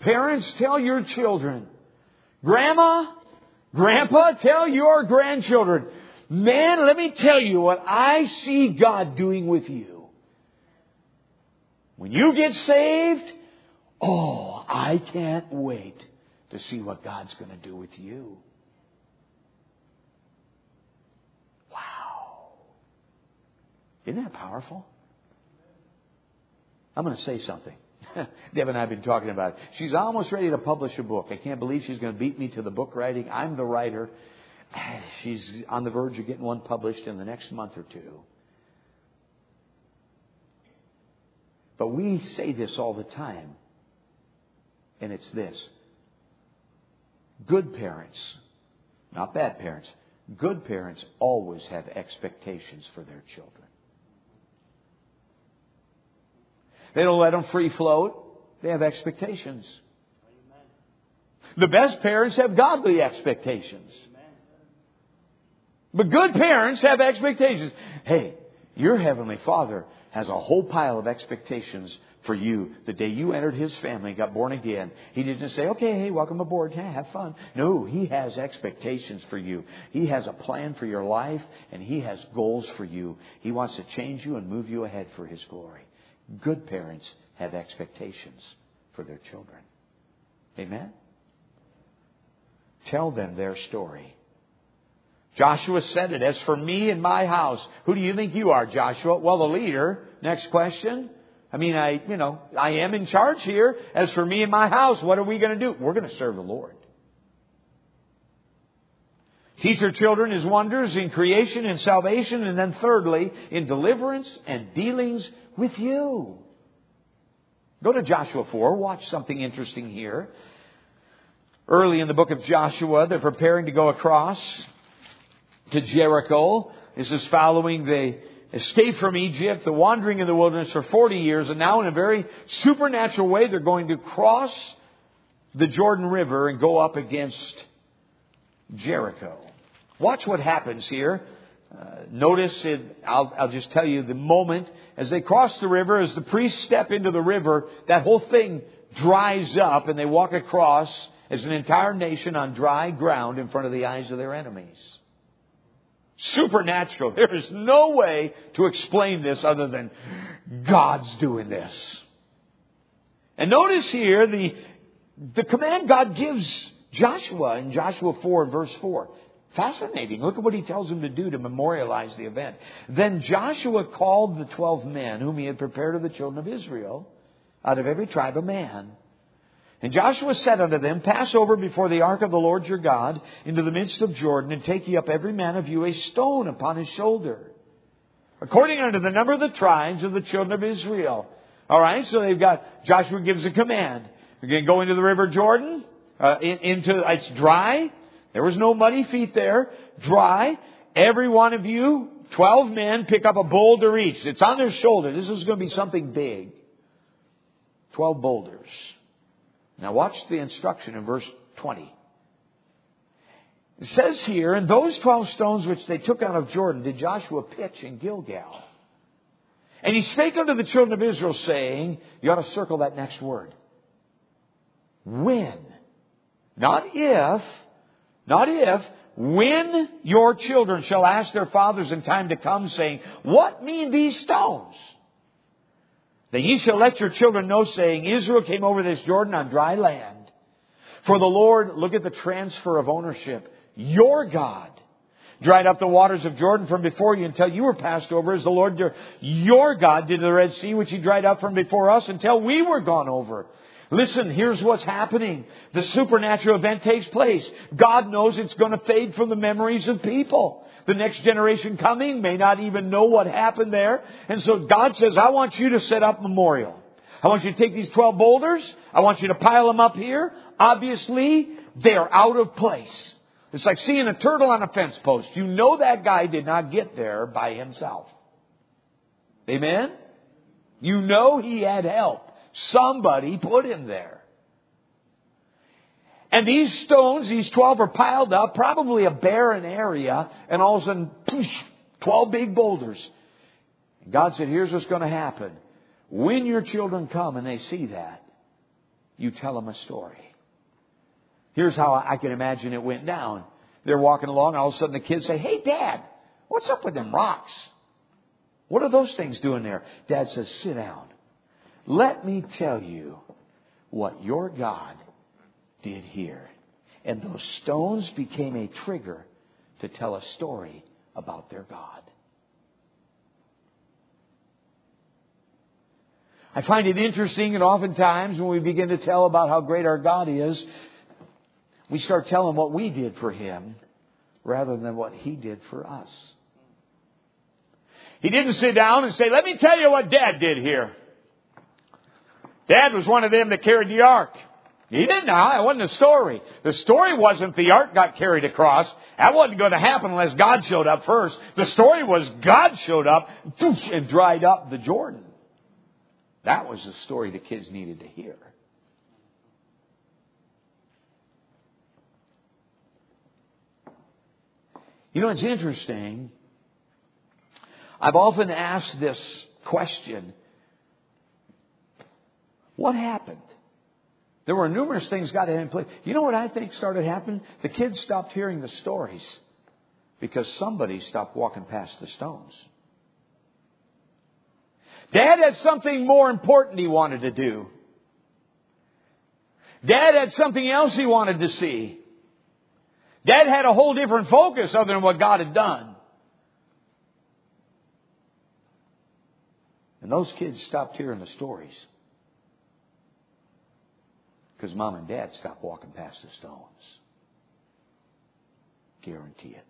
Parents, tell your children. Grandma, Grandpa, tell your grandchildren. Man, let me tell you what I see God doing with you. When you get saved, oh, I can't wait to see what God's going to do with you. Isn't that powerful? I'm going to say something. Deb and I have been talking about it. She's almost ready to publish a book. I can't believe she's going to beat me to the book writing. I'm the writer. She's on the verge of getting one published in the next month or two. But we say this all the time, and it's this Good parents, not bad parents, good parents always have expectations for their children. They don't let them free float. They have expectations. The best parents have godly expectations. But good parents have expectations. Hey, your Heavenly Father has a whole pile of expectations for you the day you entered His family, got born again. He didn't say, okay, hey, welcome aboard, yeah, have fun. No, He has expectations for you. He has a plan for your life, and He has goals for you. He wants to change you and move you ahead for His glory. Good parents have expectations for their children. Amen? Tell them their story. Joshua said it, as for me and my house, who do you think you are, Joshua? Well, the leader. Next question. I mean, I, you know, I am in charge here. As for me and my house, what are we going to do? We're going to serve the Lord. Teach your children his wonders in creation and salvation, and then thirdly, in deliverance and dealings with you. Go to Joshua 4, watch something interesting here. Early in the book of Joshua, they're preparing to go across to Jericho. This is following the escape from Egypt, the wandering in the wilderness for 40 years, and now in a very supernatural way, they're going to cross the Jordan River and go up against Jericho. Watch what happens here. Uh, notice it, I'll, I'll just tell you the moment as they cross the river, as the priests step into the river, that whole thing dries up and they walk across as an entire nation on dry ground in front of the eyes of their enemies. Supernatural. There is no way to explain this other than God's doing this. And notice here the, the command God gives Joshua in Joshua 4 verse 4. Fascinating. Look at what he tells him to do to memorialize the event. Then Joshua called the twelve men whom he had prepared of the children of Israel out of every tribe of man. And Joshua said unto them, Pass over before the ark of the Lord your God into the midst of Jordan, and take ye up every man of you a stone upon his shoulder, according unto the number of the tribes of the children of Israel. All right, so they've got Joshua gives a command. You're going to go into the river Jordan, uh, in, into it's dry. There was no muddy feet there. Dry. Every one of you, twelve men, pick up a boulder each. It's on their shoulder. This is going to be something big. Twelve boulders. Now watch the instruction in verse 20. It says here, and those twelve stones which they took out of Jordan did Joshua pitch in Gilgal. And he spake unto the children of Israel, saying, you ought to circle that next word. When. Not if, not if, when your children shall ask their fathers in time to come, saying, What mean these stones? Then ye shall let your children know, saying, Israel came over this Jordan on dry land. For the Lord, look at the transfer of ownership. Your God dried up the waters of Jordan from before you until you were passed over, as the Lord, your God, did the Red Sea, which He dried up from before us until we were gone over. Listen, here's what's happening. The supernatural event takes place. God knows it's going to fade from the memories of people. The next generation coming may not even know what happened there. And so God says, I want you to set up memorial. I want you to take these 12 boulders. I want you to pile them up here. Obviously, they are out of place. It's like seeing a turtle on a fence post. You know that guy did not get there by himself. Amen? You know he had help. Somebody put him there. And these stones, these 12 are piled up, probably a barren area, and all of a sudden, poosh, 12 big boulders. And God said, here's what's going to happen. When your children come and they see that, you tell them a story. Here's how I can imagine it went down. They're walking along, and all of a sudden the kids say, Hey, Dad, what's up with them rocks? What are those things doing there? Dad says, Sit down. Let me tell you what your God did here. And those stones became a trigger to tell a story about their God. I find it interesting, and oftentimes when we begin to tell about how great our God is, we start telling what we did for Him rather than what He did for us. He didn't sit down and say, Let me tell you what Dad did here. Dad was one of them that carried the ark. He didn't know. That wasn't the story. The story wasn't the ark got carried across. That wasn't going to happen unless God showed up first. The story was God showed up and dried up the Jordan. That was the story the kids needed to hear. You know, it's interesting. I've often asked this question What happened? There were numerous things God had in place. You know what I think started happening? The kids stopped hearing the stories because somebody stopped walking past the stones. Dad had something more important he wanted to do. Dad had something else he wanted to see. Dad had a whole different focus other than what God had done. And those kids stopped hearing the stories because mom and dad stopped walking past the stones. Guarantee it.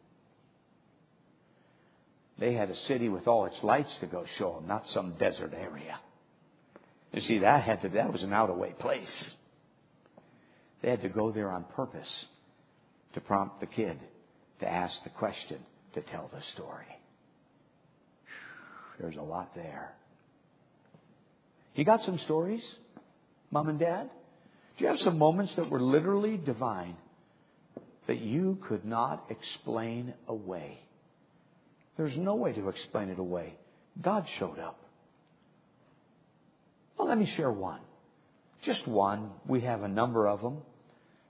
They had a city with all its lights to go show them, not some desert area. You see, that had to, that was an out of way place. They had to go there on purpose to prompt the kid to ask the question, to tell the story. There's a lot there. You got some stories, mom and dad? Do you have some moments that were literally divine that you could not explain away? There's no way to explain it away. God showed up. Well, let me share one. Just one. We have a number of them.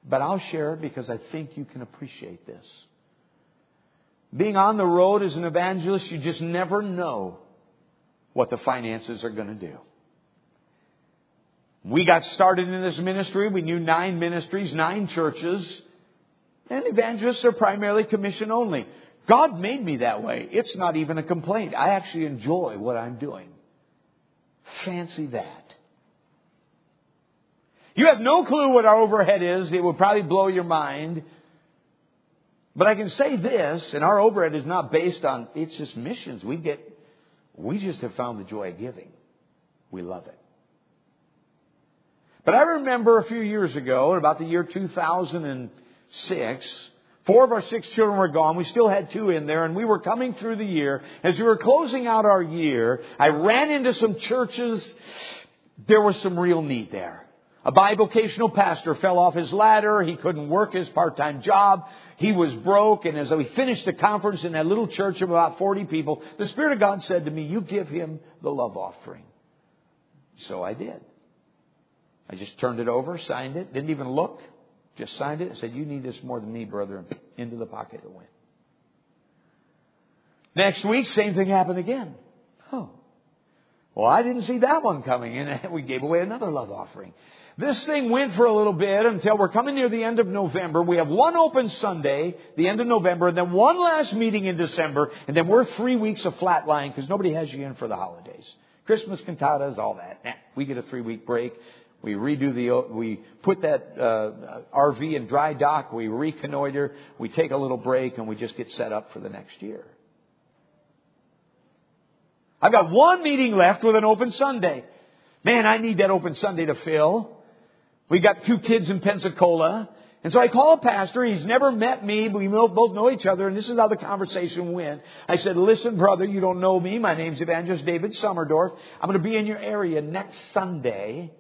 But I'll share it because I think you can appreciate this. Being on the road as an evangelist, you just never know what the finances are going to do. We got started in this ministry. We knew nine ministries, nine churches. And evangelists are primarily commission only. God made me that way. It's not even a complaint. I actually enjoy what I'm doing. Fancy that. You have no clue what our overhead is. It would probably blow your mind. But I can say this, and our overhead is not based on, it's just missions. We get, we just have found the joy of giving. We love it. But I remember a few years ago, about the year 2006, four of our six children were gone. We still had two in there, and we were coming through the year. As we were closing out our year, I ran into some churches. There was some real need there. A bivocational pastor fell off his ladder. He couldn't work his part-time job. He was broke. And as we finished the conference in that little church of about 40 people, the Spirit of God said to me, you give him the love offering. So I did. I just turned it over, signed it, didn't even look, just signed it and said, You need this more than me, brother, and into the pocket it went. Next week, same thing happened again. Oh. Well, I didn't see that one coming, and we gave away another love offering. This thing went for a little bit until we're coming near the end of November. We have one open Sunday, the end of November, and then one last meeting in December, and then we're three weeks of flatline because nobody has you in for the holidays. Christmas cantatas, all that. Nah, we get a three week break. We redo the, we put that uh, RV in dry dock, we reconnoiter, we take a little break, and we just get set up for the next year. I've got one meeting left with an open Sunday. Man, I need that open Sunday to fill. We got two kids in Pensacola. And so I call a pastor. He's never met me, but we both know each other. And this is how the conversation went. I said, listen, brother, you don't know me. My name's Evangelist David Summerdorf. I'm going to be in your area next Sunday.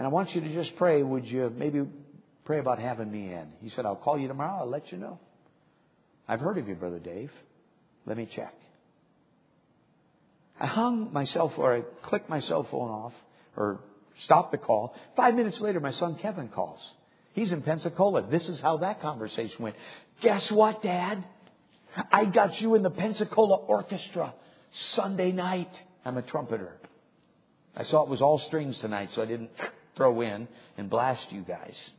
And I want you to just pray. Would you maybe pray about having me in? He said, I'll call you tomorrow. I'll let you know. I've heard of you, Brother Dave. Let me check. I hung myself, or I clicked my cell phone off, or stopped the call. Five minutes later, my son Kevin calls. He's in Pensacola. This is how that conversation went. Guess what, Dad? I got you in the Pensacola Orchestra Sunday night. I'm a trumpeter. I saw it was all strings tonight, so I didn't throw in and blast you guys.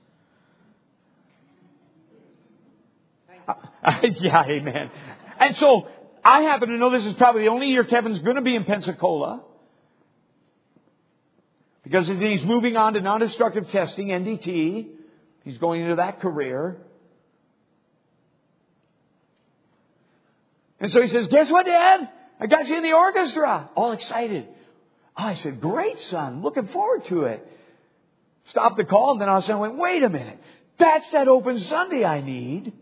yeah, amen. And so I happen to know this is probably the only year Kevin's going to be in Pensacola because he's moving on to non-destructive testing, NDT. He's going into that career. And so he says, guess what, Dad? I got you in the orchestra. All excited. I said, great, son. Looking forward to it. Stopped the call, and then all of a sudden I went, wait a minute. That's that open Sunday I need.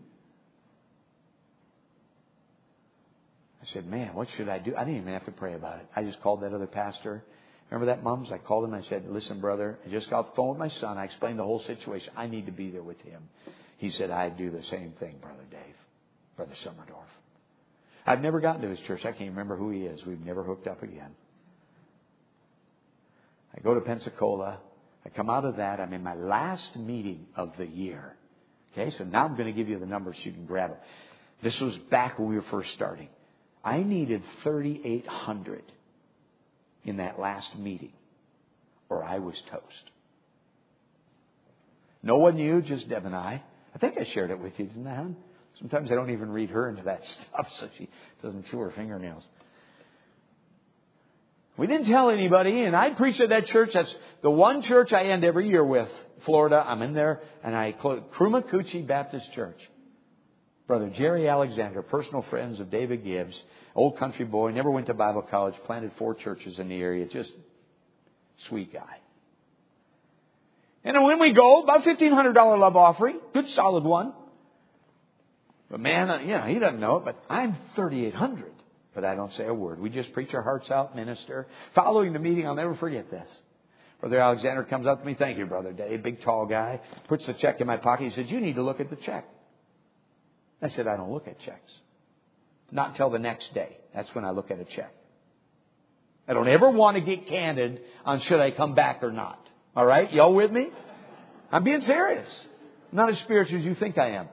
I said, man, what should I do? I didn't even have to pray about it. I just called that other pastor. Remember that, mums? I called him. I said, listen, brother, I just got off the phone with my son. I explained the whole situation. I need to be there with him. He said, I'd do the same thing, Brother Dave, Brother Summerdorf. I've never gotten to his church. I can't remember who he is. We've never hooked up again. I go to Pensacola. I come out of that. I'm in my last meeting of the year. Okay, so now I'm going to give you the numbers so you can grab it. This was back when we were first starting. I needed 3,800 in that last meeting, or I was toast. No one knew, just Deb and I. I think I shared it with you, didn't I? Sometimes I don't even read her into that stuff so she doesn't chew her fingernails. We didn't tell anybody, and I preached at that church. That's the one church I end every year with. Florida, I'm in there, and I close Krumakuchi Baptist Church. Brother Jerry Alexander, personal friends of David Gibbs, old country boy, never went to Bible college, planted four churches in the area, just sweet guy. And when we go, about $1,500 love offering, good solid one. But man, uh, you know, he doesn't know it, but I'm 3,800. But I don't say a word. We just preach our hearts out, minister. Following the meeting, I'll never forget this. Brother Alexander comes up to me, thank you, Brother Dave, big tall guy, puts the check in my pocket. He says, you need to look at the check. I said, I don't look at checks. Not until the next day. That's when I look at a check. I don't ever want to get candid on should I come back or not. All right? Y'all with me? I'm being serious. I'm not as spiritual as you think I am.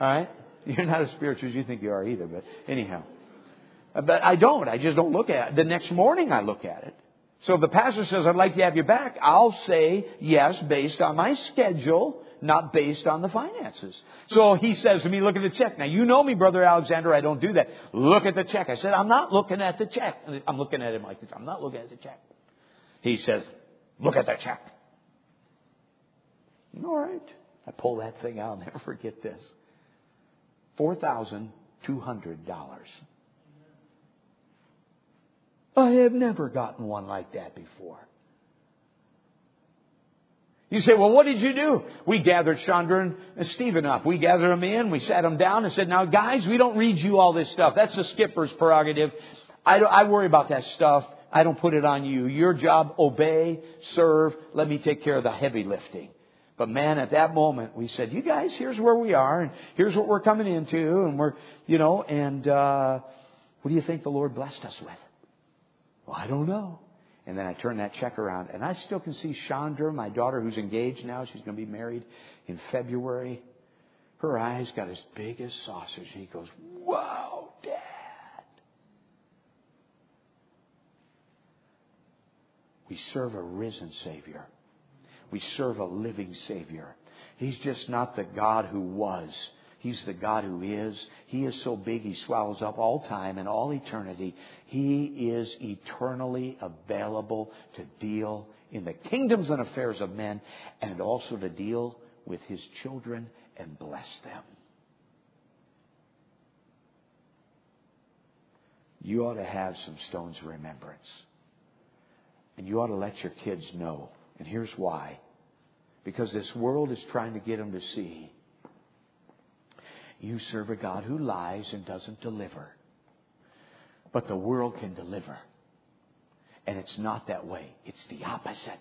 All right? You're not as spiritual as you think you are either, but anyhow. But I don't. I just don't look at it. The next morning I look at it. So if the pastor says, I'd like to have you back, I'll say yes based on my schedule, not based on the finances. So he says to me, look at the check. Now you know me, Brother Alexander, I don't do that. Look at the check. I said, I'm not looking at the check. I'm looking at him like this. I'm not looking at the check. He says, look at the check. All right. I pull that thing out. I'll never forget this. $4,200. I have never gotten one like that before. You say, well, what did you do? We gathered Chandra and Stephen up. We gathered them in. We sat them down and said, now guys, we don't read you all this stuff. That's the skipper's prerogative. I, I worry about that stuff. I don't put it on you. Your job, obey, serve. Let me take care of the heavy lifting. But man, at that moment, we said, you guys, here's where we are and here's what we're coming into and we're, you know, and, uh, what do you think the Lord blessed us with? Well, I don't know. And then I turn that check around, and I still can see Chandra, my daughter who's engaged now. She's going to be married in February. Her eyes got as big as saucers. She goes, Wow, Dad. We serve a risen Savior. We serve a living Savior. He's just not the God who was. He's the God who is. He is so big, He swallows up all time and all eternity. He is eternally available to deal in the kingdoms and affairs of men and also to deal with His children and bless them. You ought to have some stones of remembrance. And you ought to let your kids know. And here's why. Because this world is trying to get them to see you serve a God who lies and doesn't deliver. But the world can deliver. And it's not that way. It's the opposite.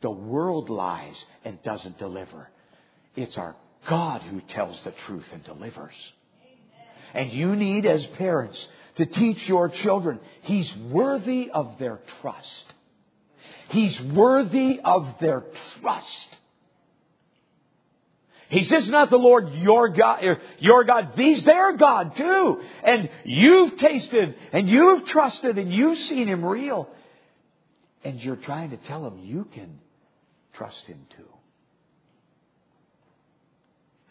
The world lies and doesn't deliver. It's our God who tells the truth and delivers. And you need, as parents, to teach your children He's worthy of their trust. He's worthy of their trust. He just not the Lord your God, er, your God. He's their God too. And you've tasted and you've trusted and you've seen Him real. And you're trying to tell Him you can trust Him too.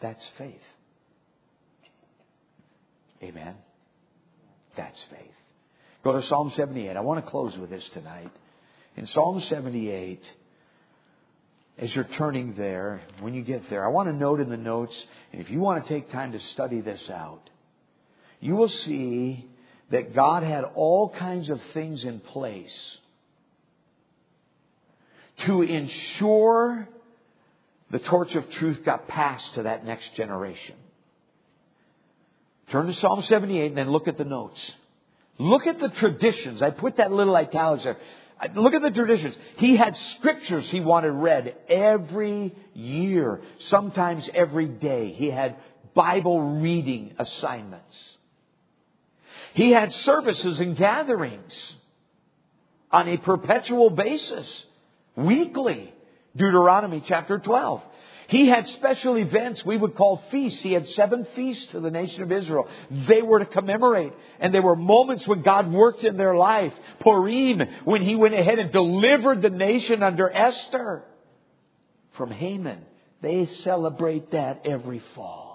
That's faith. Amen. That's faith. Go to Psalm 78. I want to close with this tonight. In Psalm 78, as you're turning there, when you get there, I want to note in the notes, and if you want to take time to study this out, you will see that God had all kinds of things in place to ensure the torch of truth got passed to that next generation. Turn to Psalm 78 and then look at the notes. Look at the traditions. I put that little italics there. Look at the traditions. He had scriptures he wanted read every year, sometimes every day. He had Bible reading assignments. He had services and gatherings on a perpetual basis, weekly. Deuteronomy chapter 12. He had special events we would call feasts. He had seven feasts to the nation of Israel. They were to commemorate. And there were moments when God worked in their life. Purim, when he went ahead and delivered the nation under Esther from Haman. They celebrate that every fall.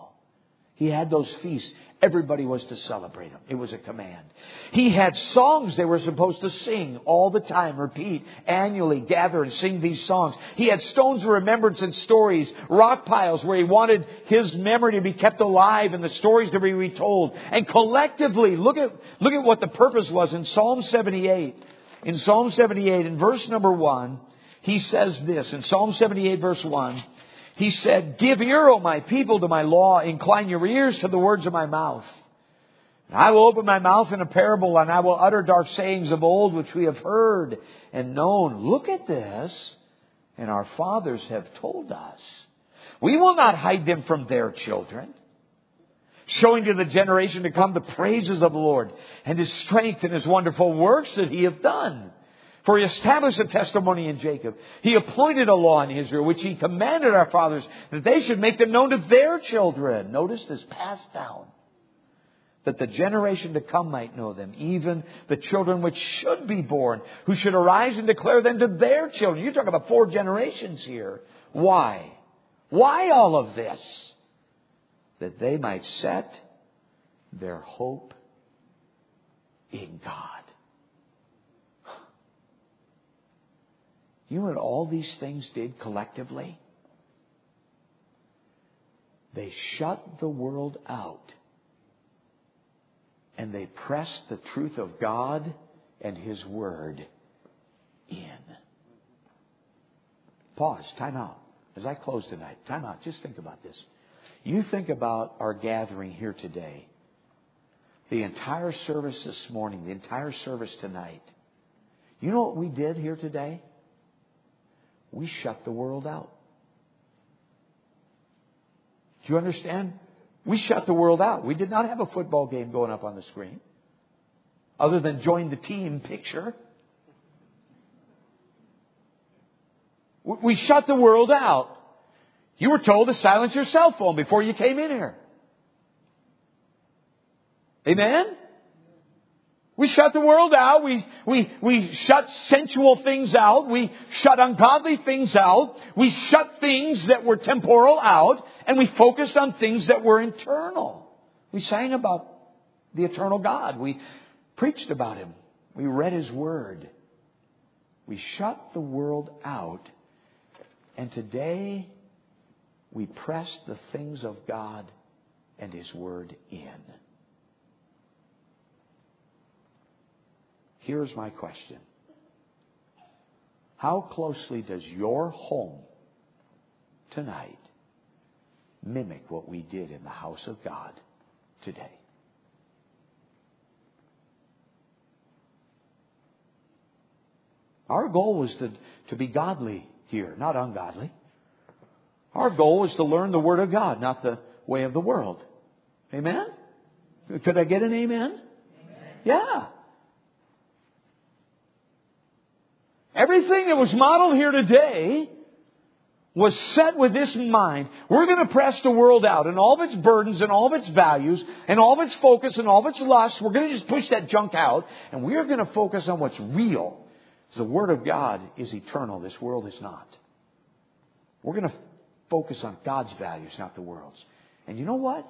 He had those feasts. Everybody was to celebrate them. It was a command. He had songs they were supposed to sing all the time, repeat, annually, gather and sing these songs. He had stones of remembrance and stories, rock piles where he wanted his memory to be kept alive and the stories to be retold. And collectively, look at, look at what the purpose was in Psalm 78. In Psalm 78, in verse number one, he says this, in Psalm 78 verse 1, he said, Give ear, O my people, to my law. Incline your ears to the words of my mouth. I will open my mouth in a parable and I will utter dark sayings of old which we have heard and known. Look at this. And our fathers have told us. We will not hide them from their children. Showing to the generation to come the praises of the Lord and his strength and his wonderful works that he hath done. For he established a testimony in Jacob. He appointed a law in Israel, which he commanded our fathers that they should make them known to their children. Notice this passed down. That the generation to come might know them, even the children which should be born, who should arise and declare them to their children. You're talking about four generations here. Why? Why all of this? That they might set their hope in God. You know what all these things did collectively? They shut the world out and they pressed the truth of God and His Word in. Pause, time out. As I close tonight, time out. Just think about this. You think about our gathering here today, the entire service this morning, the entire service tonight. You know what we did here today? We shut the world out. Do you understand? We shut the world out. We did not have a football game going up on the screen other than join the team picture. We shut the world out. You were told to silence your cell phone before you came in here. Amen? We shut the world out. We, we, we shut sensual things out. We shut ungodly things out. We shut things that were temporal out. And we focused on things that were internal. We sang about the eternal God. We preached about Him. We read His Word. We shut the world out. And today, we press the things of God and His Word in. Here's my question How closely does your home tonight mimic what we did in the house of God today? Our goal was to, to be godly here, not ungodly. Our goal was to learn the Word of God, not the way of the world. Amen? Could I get an amen? amen. Yeah. Everything that was modeled here today was set with this mind. We're going to press the world out and all of its burdens and all of its values and all of its focus and all of its lusts. We're going to just push that junk out and we are going to focus on what's real. The Word of God is eternal. This world is not. We're going to focus on God's values, not the world's. And you know what?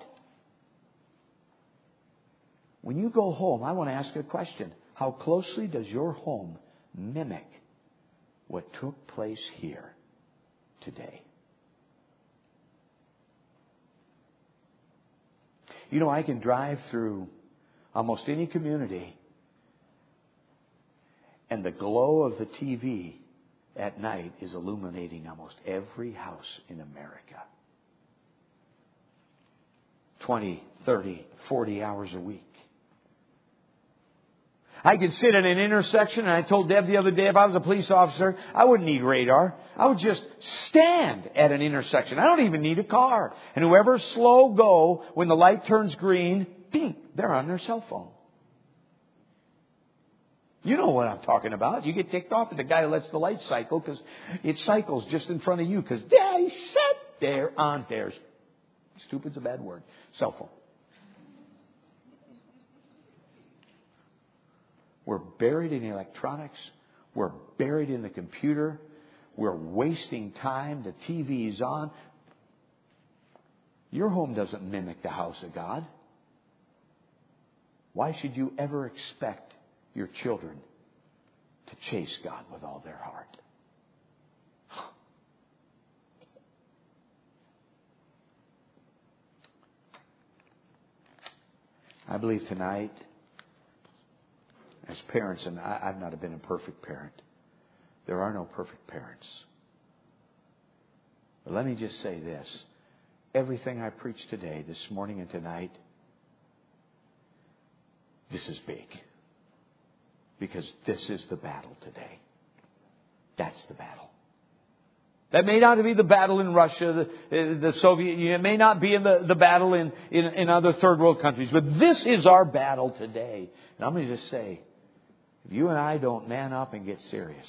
When you go home, I want to ask a question. How closely does your home mimic what took place here today. You know, I can drive through almost any community, and the glow of the TV at night is illuminating almost every house in America. 20, 30, 40 hours a week. I could sit at an intersection, and I told Deb the other day if I was a police officer, I wouldn't need radar. I would just stand at an intersection. I don't even need a car. And whoever's slow go, when the light turns green, ding, they're on their cell phone. You know what I'm talking about. You get ticked off at the guy who lets the light cycle because it cycles just in front of you because daddy sat there on theirs. Stupid's a bad word. Cell phone. We're buried in electronics. We're buried in the computer. We're wasting time. The TV is on. Your home doesn't mimic the house of God. Why should you ever expect your children to chase God with all their heart? I believe tonight, as parents, and I, have not been a perfect parent, there are no perfect parents. But let me just say this everything I preach today, this morning and tonight, this is big. Because this is the battle today. That's the battle. That may not be the battle in Russia, the, the Soviet Union. It may not be in the, the battle in, in, in other third world countries. But this is our battle today. And I'm going to just say, if you and I don't man up and get serious,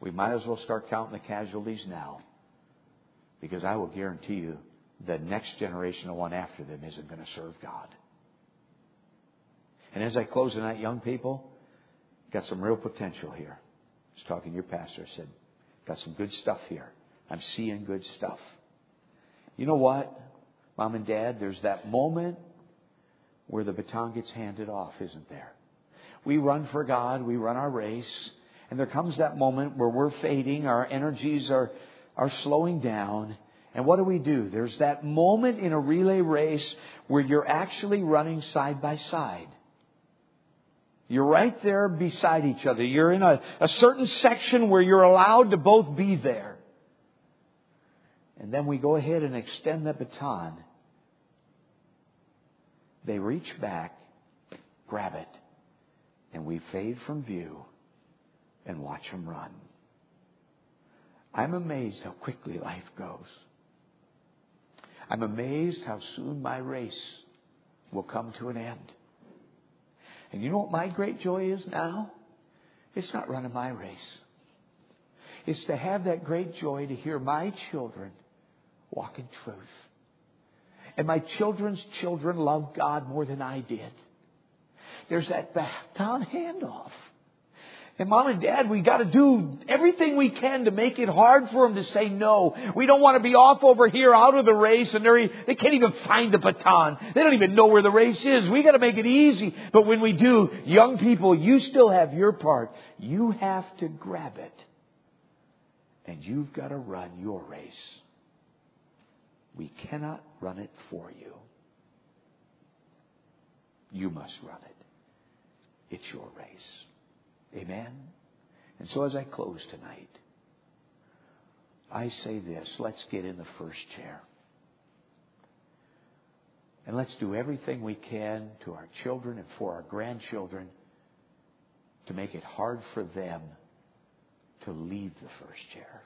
we might as well start counting the casualties now. Because I will guarantee you the next generation, the one after them, isn't going to serve God. And as I close tonight, young people, got some real potential here. I was talking to your pastor, I said, got some good stuff here. I'm seeing good stuff. You know what, mom and dad, there's that moment where the baton gets handed off, isn't there? We run for God, we run our race, and there comes that moment where we're fading, our energies are, are slowing down, and what do we do? There's that moment in a relay race where you're actually running side by side. You're right there beside each other. You're in a, a certain section where you're allowed to both be there. And then we go ahead and extend the baton. They reach back, grab it, and we fade from view and watch them run. I'm amazed how quickly life goes. I'm amazed how soon my race will come to an end. And you know what my great joy is now? It's not running my race. It's to have that great joy to hear my children walk in truth. And my children's children love God more than I did. There's that baton handoff. And mom and dad, we gotta do everything we can to make it hard for them to say no. We don't want to be off over here out of the race and they're, they can't even find the baton. They don't even know where the race is. We gotta make it easy. But when we do, young people, you still have your part. You have to grab it. And you've gotta run your race. We cannot run it for you. You must run it. It's your race. Amen? And so as I close tonight, I say this let's get in the first chair. And let's do everything we can to our children and for our grandchildren to make it hard for them to leave the first chair.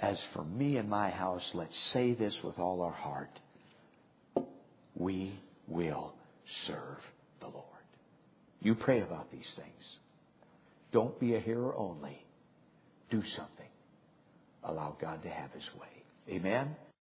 As for me and my house, let's say this with all our heart. We will serve the Lord. You pray about these things. Don't be a hearer only. Do something. Allow God to have His way. Amen?